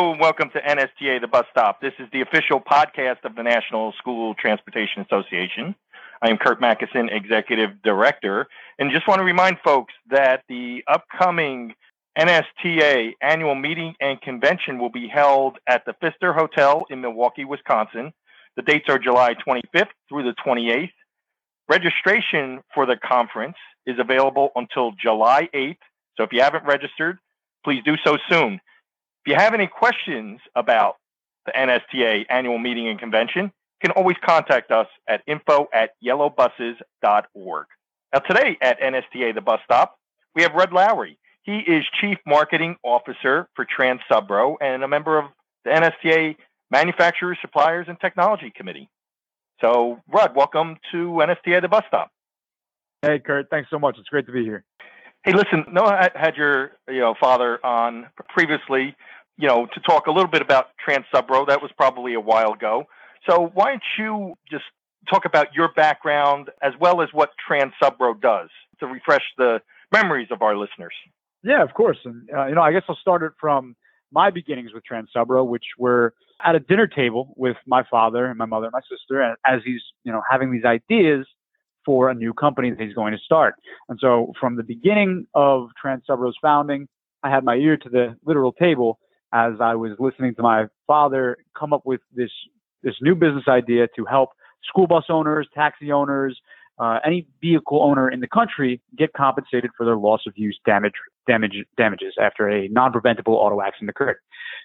Hello, welcome to NSTA, the bus stop. This is the official podcast of the National School Transportation Association. I am Curt Macysyn, Executive Director, and just want to remind folks that the upcoming NSTA annual meeting and convention will be held at the Pfister Hotel in Milwaukee, Wisconsin. The dates are July 25th through the 28th. Registration for the conference is available until July 8th. So if you haven't registered, please do so soon. If you have any questions about the NSTA annual meeting and convention, you can always contact us at info at yellowbuses.org. Now, today at NSTA, the bus stop, we have Rudd Lowry. He is Chief Marketing Officer for Transubro and a member of the NSTA Manufacturers, Suppliers, and Technology Committee. So, Rudd, welcome to NSTA, the bus stop. Hey, Curt, thanks so much. It's great to be here. Hey, listen, Noah had your you know father on previously, you know, to talk a little bit about Transubro. That was probably a while ago. So why don't you just talk about your background as well as what Transubro does to refresh the memories of our listeners? Yeah, of course. And uh, you know, I guess I'll start it from my beginnings with Transubro, which were at a dinner table with my father and my mother and my sister, and as he's you know having these ideas for a new company that he's going to start. And so from the beginning of Transubro's founding, I had my ear to the literal table as I was listening to my father come up with this this new business idea to help school bus owners, taxi owners, uh, any vehicle owner in the country get compensated for their loss of use damage, damage damages after a non-preventable auto accident occurred.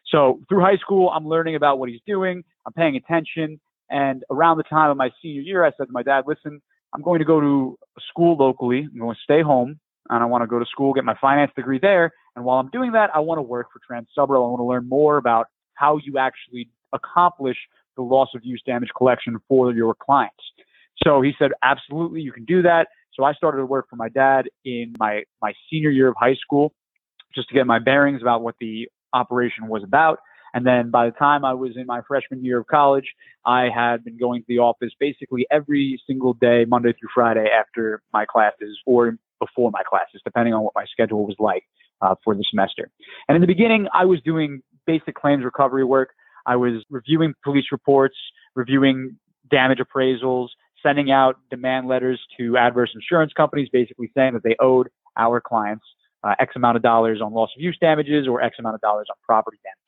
So through high school, I'm learning about what he's doing. I'm paying attention. And around the time of my senior year, I said to my dad, listen, I'm going to go to school locally. I'm going to stay home and I want to go to school, get my finance degree there. And while I'm doing that, I want to work for Transubro. I want to learn more about how you actually accomplish the loss of use damage collection for your clients. So he said, absolutely, you can do that. So I started to work for my dad in my, my senior year of high school just to get my bearings about what the operation was about. And then by the time I was in my freshman year of college, I had been going to the office basically every single day, Monday through Friday after my classes or before my classes, depending on what my schedule was like uh, for the semester. And in the beginning, I was doing basic claims recovery work. I was reviewing police reports, reviewing damage appraisals, sending out demand letters to adverse insurance companies, basically saying that they owed our clients uh, X amount of dollars on loss of use damages or X amount of dollars on property damages.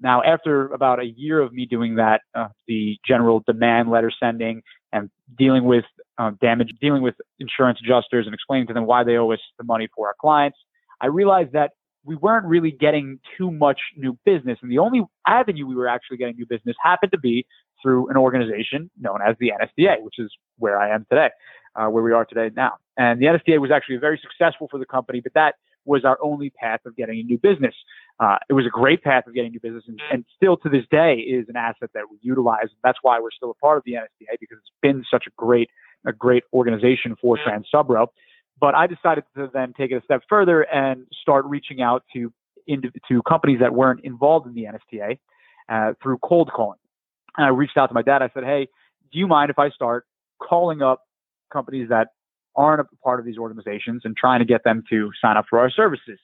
Now, after about a year of me doing that, uh, the general demand letter sending and dealing with uh, damage, dealing with insurance adjusters and explaining to them why they owe us the money for our clients, I realized that we weren't really getting too much new business. And the only avenue we were actually getting new business happened to be through an organization known as the NSTA, which is where I am today, uh, where we are today now. And the NSTA was actually very successful for the company, but that was our only path of getting a new business. Uh, it was a great path of getting new business and, and, still to this day is an asset that we utilize. That's why we're still a part of the NSTA because it's been such a great, a great organization for Transubro. But I decided to then take it a step further and start reaching out to into, to companies that weren't involved in the NSTA uh, through cold calling. And I reached out to my dad. I said, "Hey, do you mind if I start calling up companies that aren't a part of these organizations and trying to get them to sign up for our services.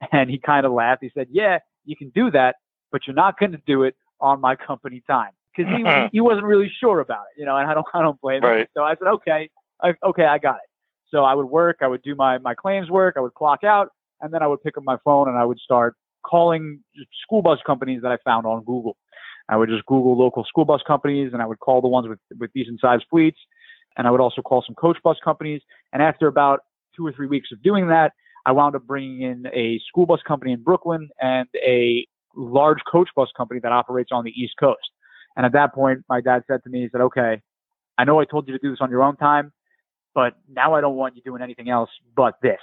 And he kind of laughed. He said, Yeah, you can do that, but you're not going to do it on my company time because he, he wasn't really sure about it, you know, and I don't, I don't blame right. him. So I said, okay, I, okay, I got it. So I would work, I would do my, my claims work, I would clock out, and then I would pick up my phone and I would start calling school bus companies that I found on Google. I would just Google local school bus companies and I would call the ones with, with decent sized fleets and I would also call some coach bus companies. And after about two or three weeks of doing that, I wound up bringing in a school bus company in Brooklyn and a large coach bus company that operates on the East Coast. And at that point, my dad said to me, he said, okay, I know I told you to do this on your own time, but now I don't want you doing anything else but this.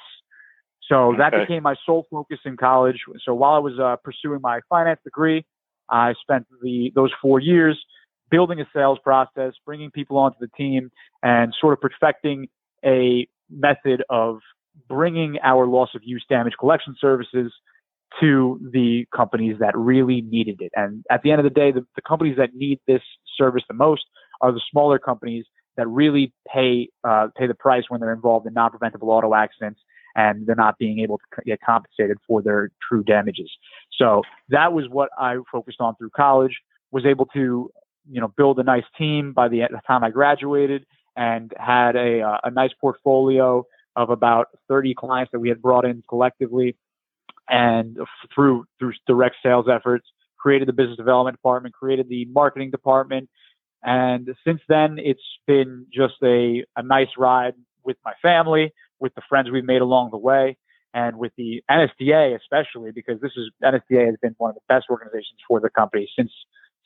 So that became my sole focus in college. So while I was uh, pursuing my finance degree, I spent the those four years building a sales process, bringing people onto the team, and sort of perfecting a method of bringing our loss of use damage collection services to the companies that really needed it. And at the end of the day, the, the companies that need this service the most are the smaller companies that really pay uh, pay the price when they're involved in non-preventable auto accidents and they're not being able to get compensated for their true damages. So that was what I focused on through college. Was able to, you know, build a nice team by the time I graduated, and had a uh, a nice portfolio of about 30 clients that we had brought in collectively, and through through direct sales efforts, created the business development department, created the marketing department, and since then it's been just a a nice ride with my family, with the friends we've made along the way, and with the NSTA especially because this is NSTA has been one of the best organizations for the company since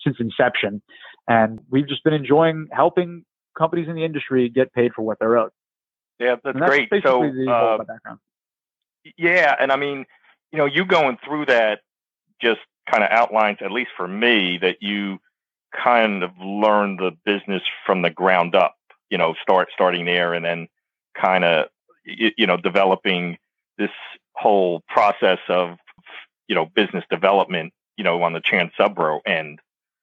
since inception, and we've just been enjoying helping companies in the industry get paid for what they're owed. Yeah, that's, that's great. So, uh, yeah, and I mean, you know, you going through that just kind of outlines, at least for me, that you kind of learn the business from the ground up. You know, start starting there, and then kind of you, you know developing this whole process of you know business development. You know, on the Transubro end,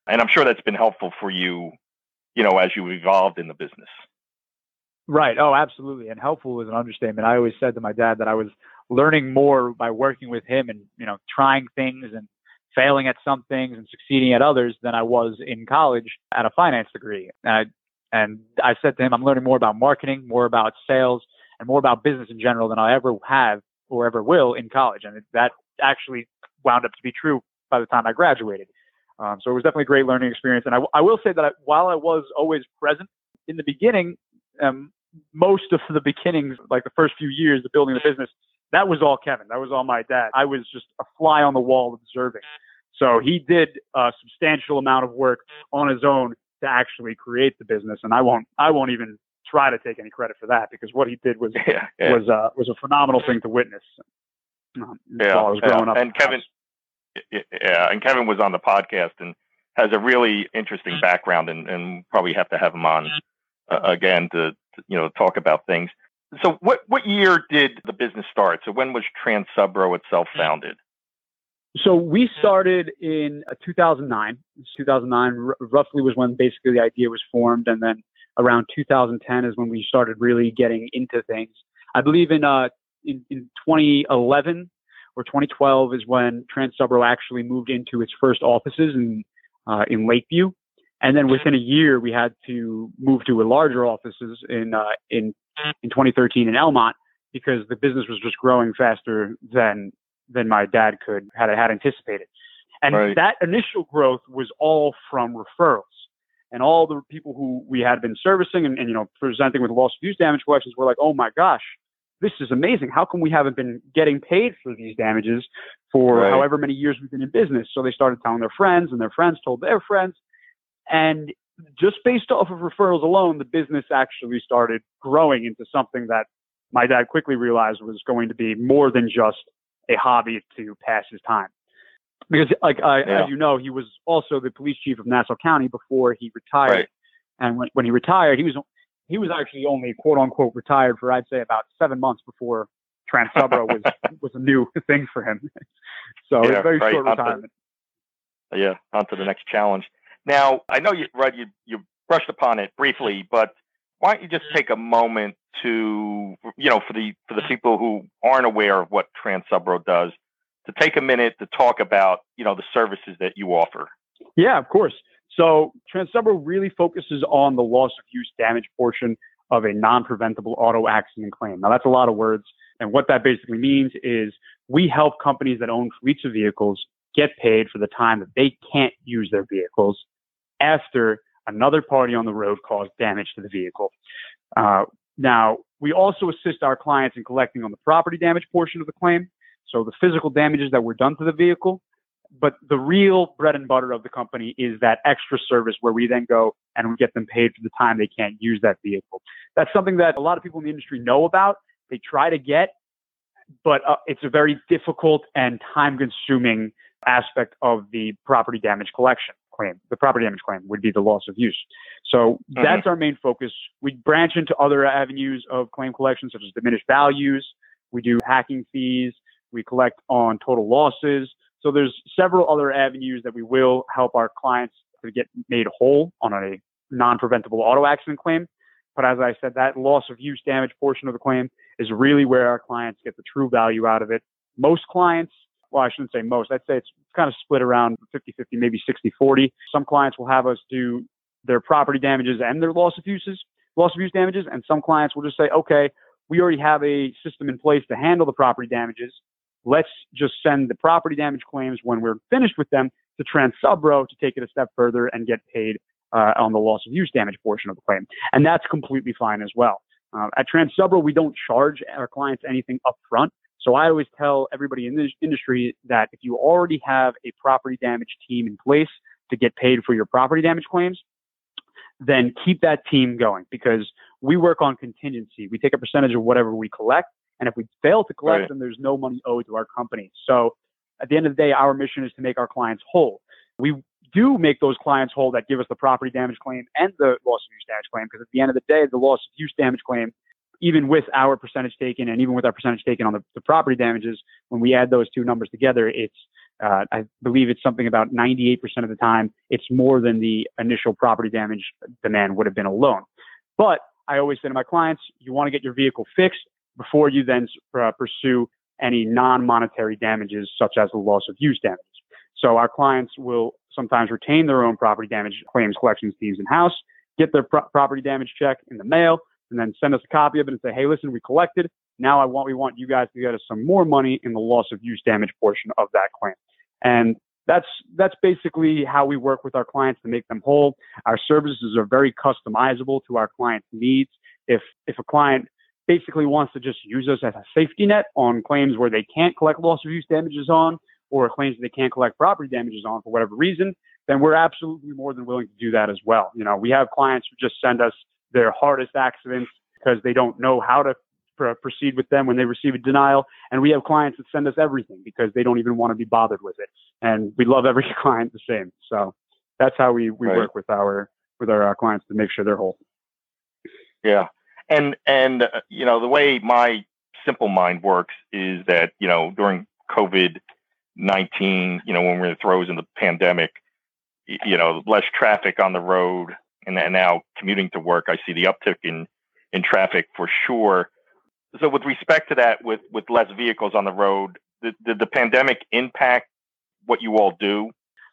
and I'm sure that's been helpful for you. You know, as you evolved in the business. Right. Oh, absolutely. And helpful is an understatement. I always said to my dad that I was learning more by working with him and you know trying things and failing at some things and succeeding at others than I was in college at a finance degree. And I, and I said to him, I'm learning more about marketing, more about sales, and more about business in general than I ever have or ever will in college. And that actually wound up to be true by the time I graduated. Um, so it was definitely a great learning experience. And I, I will say that I, while I was always present in the beginning, um, most of the beginnings, like the first few years of building the business, that was all Kevin. That was all my dad. I was just a fly on the wall observing. So he did a substantial amount of work on his own to actually create the business, and I won't I won't even try to take any credit for that because what he did was yeah, yeah. was uh, was a phenomenal thing to witness. Um, yeah, while I was growing yeah. up, and Kevin, yeah, and Kevin was on the podcast and has a really interesting background, and, and probably have to have him on uh, again to, to you know talk about things. So, what what year did the business start? So, when was Transubro itself founded? So we started in uh, 2009. 2009 r- roughly was when basically the idea was formed, and then around 2010 is when we started really getting into things. I believe in uh in, in 2011 or 2012 is when Transubro actually moved into its first offices in uh, in Lakeview, and then within a year we had to move to a larger offices in uh, in in 2013 in Elmont because the business was just growing faster than than my dad could had had anticipated. And right. that initial growth was all from referrals. And all the people who we had been servicing and, and you know presenting with loss of use damage collections were like, "Oh my gosh, this is amazing. How come we haven't been getting paid for these damages for right. however many years we've been in business?" So they started telling their friends, and their friends told their friends, and just based off of referrals alone, the business actually started growing into something that my dad quickly realized was going to be more than just a hobby to pass his time. Because, like I, yeah. as you know, he was also the police chief of Nassau County before he retired. Right. And when, when he retired, he was he was actually only quote unquote retired for I'd say about seven months before Transubro was was a new thing for him. so yeah, very right. short retirement. To, yeah, on to the next challenge. Now I know you right you you brushed upon it briefly, but why don't you just take a moment to you know for the for the people who aren't aware of what Transubro does to take a minute to talk about you know the services that you offer. Yeah, of course. So Transubro really focuses on the loss of use damage portion of a non-preventable auto accident claim. Now that's a lot of words, and what that basically means is we help companies that own fleets of vehicles get paid for the time that they can't use their vehicles after another party on the road caused damage to the vehicle. Uh, now, we also assist our clients in collecting on the property damage portion of the claim, so the physical damages that were done to the vehicle. But the real bread and butter of the company is that extra service where we then go and we get them paid for the time they can't use that vehicle. That's something that a lot of people in the industry know about. They try to get, but uh, it's a very difficult and time consuming aspect of the property damage collection claim. The property damage claim would be the loss of use. So mm-hmm. that's our main focus. We branch into other avenues of claim collection, such as diminished values. We do hacking fees. We collect on total losses. So there's several other avenues that we will help our clients to get made whole on a non-preventable auto accident claim. But as I said, that loss of use damage portion of the claim is really where our clients get the true value out of it. Most clients, well, I shouldn't say most, I'd say it's kind of split around 50 50, maybe 60 40. Some clients will have us do their property damages and their loss of uses, loss of use damages, and some clients will just say, okay, we already have a system in place to handle the property damages. Let's just send the property damage claims when we're finished with them to Transubro to take it a step further and get paid uh, on the loss of use damage portion of the claim. And that's completely fine as well. Uh, at Transubro, we don't charge our clients anything up front. So I always tell everybody in this industry that if you already have a property damage team in place to get paid for your property damage claims, then keep that team going because we work on contingency. We take a percentage of whatever we collect. And if we fail to collect, right. then there's no money owed to our company. So at the end of the day, our mission is to make our clients whole. We do make those clients whole that give us the property damage claim and the loss of use damage claim because at the end of the day, the loss of use damage claim, even with our percentage taken and even with our percentage taken on the, the property damages, when we add those two numbers together, it's uh, I believe it's something about 98% of the time, it's more than the initial property damage demand would have been alone. But I always say to my clients, you want to get your vehicle fixed before you then uh, pursue any non-monetary damages such as the loss of use damages. So our clients will sometimes retain their own property damage claims collections teams in house, get their pro- property damage check in the mail, and then send us a copy of it and say, hey, listen, we collected. Now I want we want you guys to get us some more money in the loss of use damage portion of that claim. And that's that's basically how we work with our clients to make them whole. Our services are very customizable to our clients' needs. If if a client basically wants to just use us as a safety net on claims where they can't collect loss of use damages on, or claims that they can't collect property damages on for whatever reason, then we're absolutely more than willing to do that as well. You know, we have clients who just send us their hardest accidents because they don't know how to pr- proceed with them when they receive a denial. And we have clients that send us everything because they don't even want to be bothered with it. And we love every client the same. So that's how we, we right. work with our, with our, our clients to make sure they're whole. Yeah. And, and, uh, you know, the way my simple mind works is that, you know, during COVID 19, you know, when we're in the throes of the pandemic, you know, less traffic on the road and now commuting to work, I see the uptick in, in traffic for sure. So with respect to that, with, with less vehicles on the road, did, did the pandemic impact what you all do?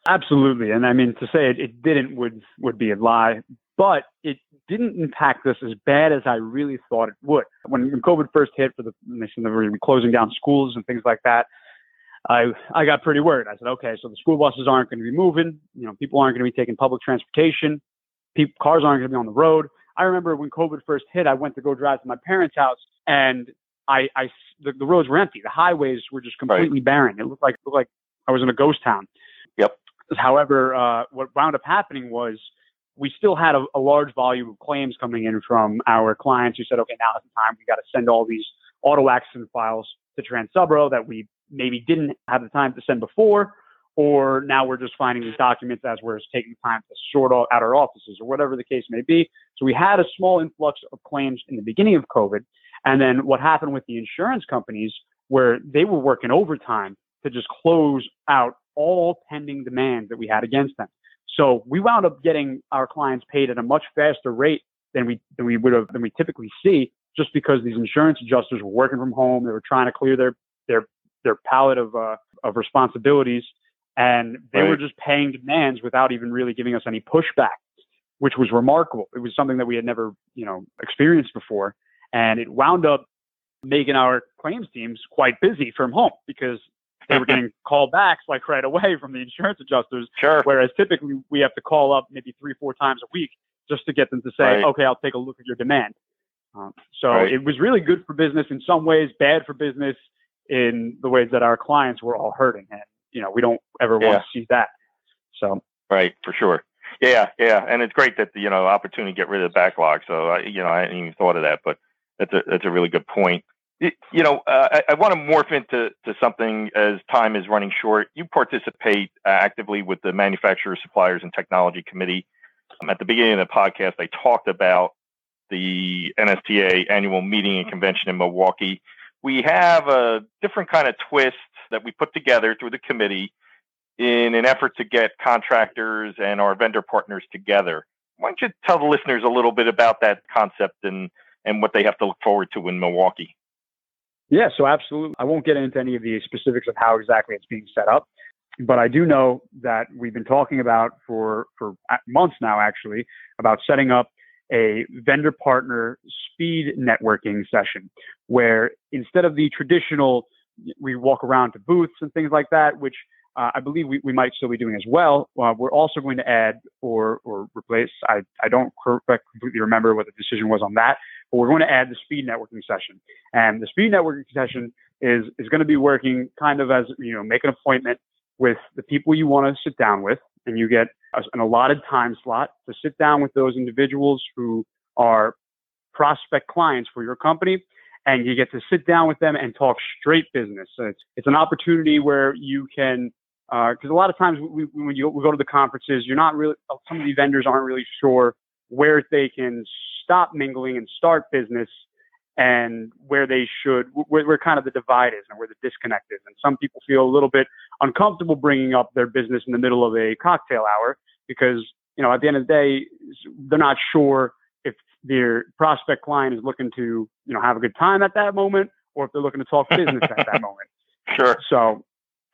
Absolutely. And I mean, to say it, it didn't would, would be a lie, but it didn't impact us as bad as I really thought it would. When, COVID first hit for the, they said they were closing down schools and things like that, I I got pretty worried. I said, okay, so the school buses aren't going to be moving. You know, people aren't going to be taking public transportation. People, cars aren't going to be on the road. I remember when COVID first hit, I went to go drive to my parents' house, and I, I the, the roads were empty. The highways were just completely right. barren. It looked like looked like I was in a ghost town. Yep. However, uh, what wound up happening was we still had a, a large volume of claims coming in from our clients who said, okay, now is the time. We got to send all these auto accident files to Transubro that we maybe didn't have the time to send before, or now we're just finding these documents as we're taking time to sort out our offices or whatever the case may be. So we had a small influx of claims in the beginning of COVID. And then what happened with the insurance companies where they were working overtime to just close out all pending demands that we had against them. So we wound up getting our clients paid at a much faster rate than we than we would have than we typically see, just because these insurance adjusters were working from home. They were trying to clear their their their palette of uh, of responsibilities, and they right. were just paying demands without even really giving us any pushback, which was remarkable. It was something that we had never you know experienced before, and it wound up making our claims teams quite busy from home because they were getting callbacks like right away from the insurance adjusters. Sure. Whereas typically we have to call up maybe three, four times a week just to get them to say, right. okay, I'll take a look at your demand. Um, so right. it was really good for business in some ways, bad for business in the ways that our clients were all hurting. And, you know, we don't ever yeah. want to see that. So, right, for sure. Yeah, yeah. And it's great that, you know, opportunity to get rid of the backlog. So, uh, you know, I hadn't even thought of that, but that's a, that's a really good point. You know, uh, I, I, want to morph into to something as time is running short. You participate uh, actively with the Manufacturers, Suppliers, and Technology Committee. Um, at the beginning of the podcast, I talked about the NSTA annual meeting and convention in Milwaukee we have a different kind of twist that we put together through the committee in an effort to get contractors and our vendor partners together. why don't you tell the listeners a little bit about that concept and and what they have to look forward to in Milwaukee? Yeah, so absolutely. I won't get into any of the specifics of how exactly it's being set up, but I do know that we've been talking about for for uh, months now, actually, about setting up a vendor partner speed networking session where instead of the traditional we walk around to booths and things like that, which uh, I believe we, we might still be doing as well. Uh, we're also going to add or, or replace, I, I don't completely remember what the decision was on that, but we're going to add the speed networking session. And the speed networking session is, is going to be working kind of as, you know, make an appointment with the people you want to sit down with, and you get a, an allotted time slot to sit down with those individuals who are prospect clients for your company and you get to sit down with them and talk straight business. So it's, it's an opportunity where you can because uh, a lot of times we, when you we go to the conferences, you're not really some of the vendors aren't really sure where they can stop mingling and start business, and where they should where, where kind of the divide is and where the disconnect is. And some people feel a little bit uncomfortable bringing up their business in the middle of a cocktail hour because you know at the end of the day they're not sure their prospect client is looking to you know have a good time at that moment or if they're looking to talk business at that moment. Sure. So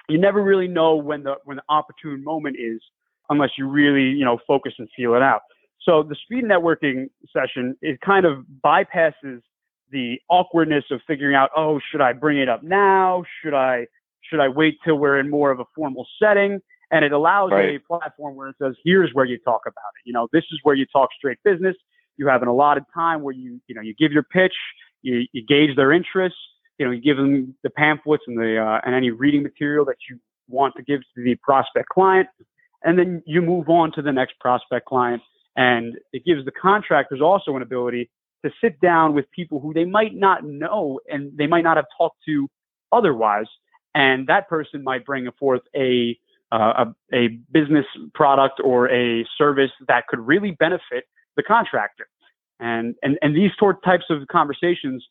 you never really know when the when the opportune moment is unless you really you know focus and feel it out. So the speed networking session it kind of bypasses the awkwardness of figuring out oh should I bring it up now should I should I wait till we're in more of a formal setting and it allows right. a platform where it says here's where you talk about it you know this is where you talk straight business you have an allotted time where you you know you give your pitch you, you gauge their interest, you know, you give them the pamphlets and the uh, and any reading material that you want to give to the prospect client, and then you move on to the next prospect client. And it gives the contractors also an ability to sit down with people who they might not know and they might not have talked to otherwise. And that person might bring forth a, uh, a, a business product or a service that could really benefit the contractor. And, and, and these types of conversations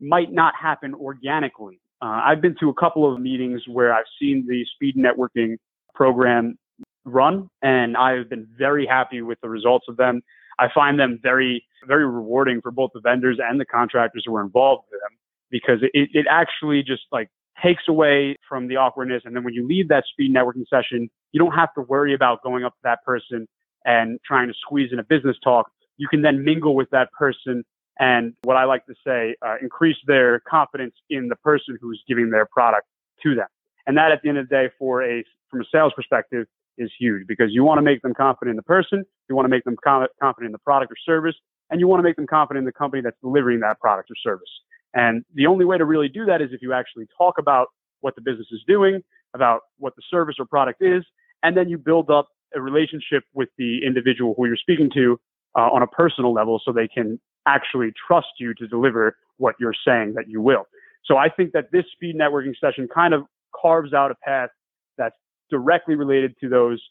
might not happen organically. Uh, I've been to a couple of meetings where I've seen the speed networking program run, and I've been very happy with the results of them. I find them very, very rewarding for both the vendors and the contractors who are involved with them because it, it actually just like takes away from the awkwardness. And then when you leave that speed networking session, you don't have to worry about going up to that person and trying to squeeze in a business talk. You can then mingle with that person and what I like to say, uh, increase their confidence in the person who's giving their product to them. And that at the end of the day, for a, from a sales perspective, is huge because you want to make them confident in the person, you want to make them confident in the product or service, and you want to make them confident in the company that's delivering that product or service. And the only way to really do that is if you actually talk about what the business is doing, about what the service or product is, and then you build up a relationship with the individual who you're speaking to uh, on a personal level so they can actually trust you to deliver what you're saying that you will. So I think that this speed networking session kind of carves out a path that's directly related to those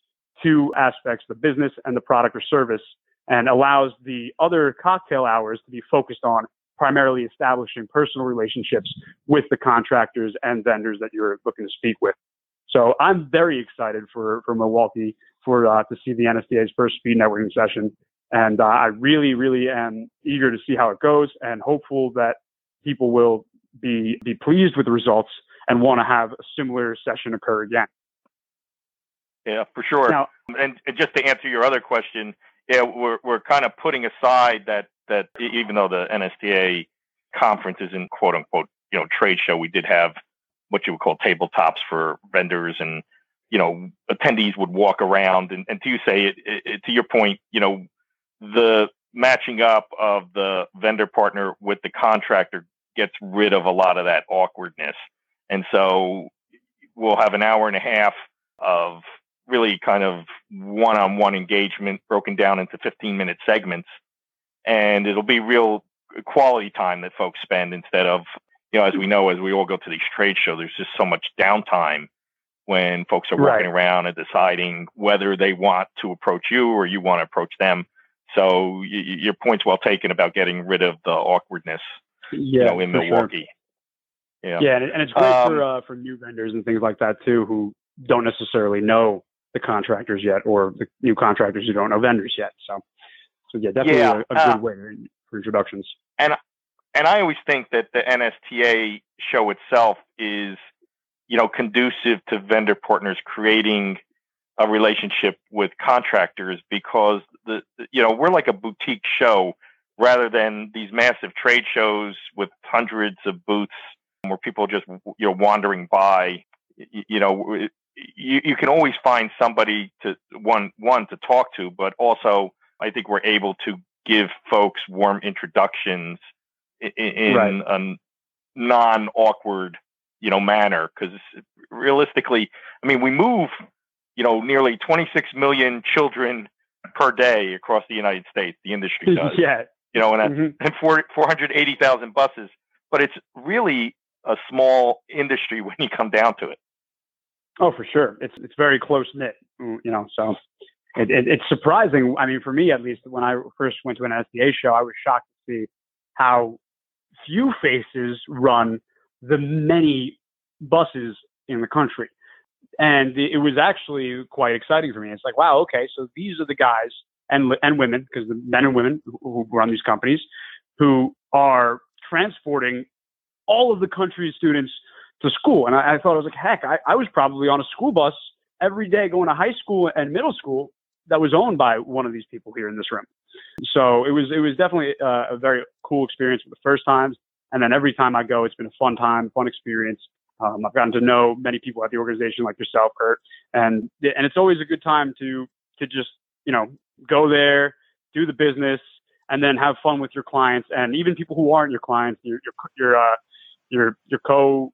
two aspects, the business and the product or service, and allows the other cocktail hours to be focused on primarily establishing personal relationships with the contractors and vendors that you're looking to speak with. So I'm very excited for, for Milwaukee for uh, to see the NSTA's first speed networking session. And uh, I really, really am eager to see how it goes and hopeful that people will be, be pleased with the results and want to have a similar session occur again. Yeah, for sure. Now, and, and just to answer your other question, yeah, we're, we're kind of putting aside that, that even though the NSTA conference isn't quote unquote, you know, trade show, we did have what you would call tabletops for vendors and, you know, attendees would walk around and, and to you say it, it, to your point, you know, the matching up of the vendor partner with the contractor gets rid of a lot of that awkwardness. And so we'll have an hour and a half of really kind of one on one engagement broken down into 15 minute segments. And it'll be real quality time that folks spend instead of, you know, as we know, as we all go to these trade shows, there's just so much downtime when folks are working right. around and deciding whether they want to approach you or you want to approach them. So y- your point's well taken about getting rid of the awkwardness, yeah, you know, in Milwaukee. Sure. Yeah, yeah, and it's great um, for uh, for new vendors and things like that too, who don't necessarily know the contractors yet, or the new contractors who don't know vendors yet. So So yeah, definitely Yeah, a, a uh, good way for introductions. and I always think that the NSTA show itself is, you know, conducive to vendor partners creating a relationship with contractors because the, you know we're like a boutique show rather than these massive trade shows with hundreds of booths where people just you know wandering by. Y- You know, you, you can always find somebody to one one to talk to, but also I think we're able to give folks warm introductions i- i- in Right. a non awkward you know manner because realistically, I mean, we move you know nearly 26 million children per day across the United States. The industry does, yeah. you know, and mhm. and four, 480,000 buses, but it's really a small industry when you come down to it. Oh, for sure. It's it's very close knit. You know, so it, it, it's surprising. I mean, for me at least, when I first went to an SDA show, I was shocked to see how few faces run the many buses in the country, and it was actually quite exciting for me. It's like, wow, okay, so these are the guys and and women, because the men and women who, run these companies, who are transporting all of the country's students to school. And I, I thought I was like, heck, I, I was probably on a school bus every day going to high school and middle school that was owned by one of these people here in this room. So it was it was definitely uh, a very cool experience for the first times. And then every time I go, it's been a fun time, fun experience. Um, I've gotten to know many people at the organization, like yourself, Curt, and and it's always a good time to to just you know go there, do the business, and then have fun with your clients and even people who aren't your clients, your your your uh, your your co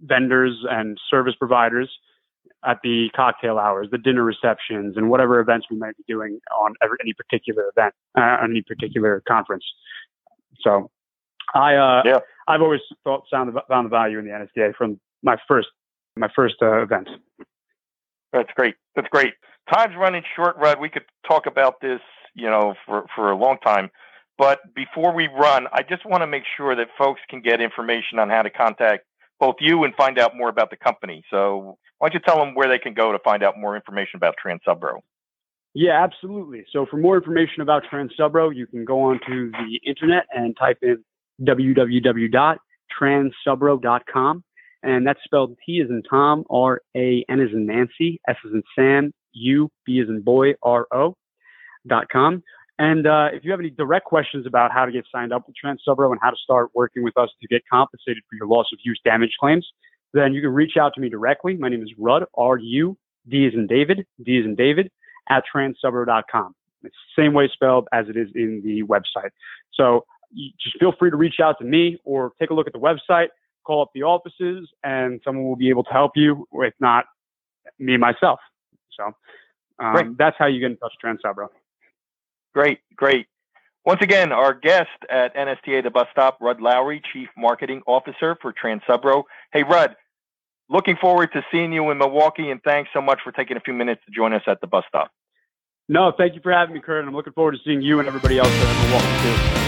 vendors and service providers at the cocktail hours, the dinner receptions, and whatever events we might be doing on every, any particular event, uh, any particular conference. So, I uh, Yeah. I've always thought found the, found the value in the NSTA from my first my first uh, event. That's great. That's great. Time's running short, Rudd. We could talk about this, you know, for, for a long time. But before we run, I just want to make sure that folks can get information on how to contact both you and find out more about the company. So why don't you tell them where they can go to find out more information about Transubro? Yeah, absolutely. So for more information about Transubro, you can go onto the internet and type in www.transubro.com. And that's spelled T as in Tom, R A N as in Nancy, S as in Sam, U, B as in boy, R O dot com. And uh, if you have any direct questions about how to get signed up with Transubro and how to start working with us to get compensated for your loss of use damage claims, then you can reach out to me directly. My name is Rudd, R U D as in David, D as in David, at transubro.com. It's the same way spelled as it is in the website. So just feel free to reach out to me or take a look at the website, call up the offices, and someone will be able to help you, if not me myself. So um, that's how you get in touch with Transubro. Great, great. Once again, our guest at NSTA The Bus Stop, Rudd Lowry, Chief Marketing Officer for Transubro. Hey, Rudd, looking forward to seeing you in Milwaukee, and thanks so much for taking a few minutes to join us at the bus stop. No, thank you for having me, Curt. and I'm looking forward to seeing you and everybody else in Milwaukee too.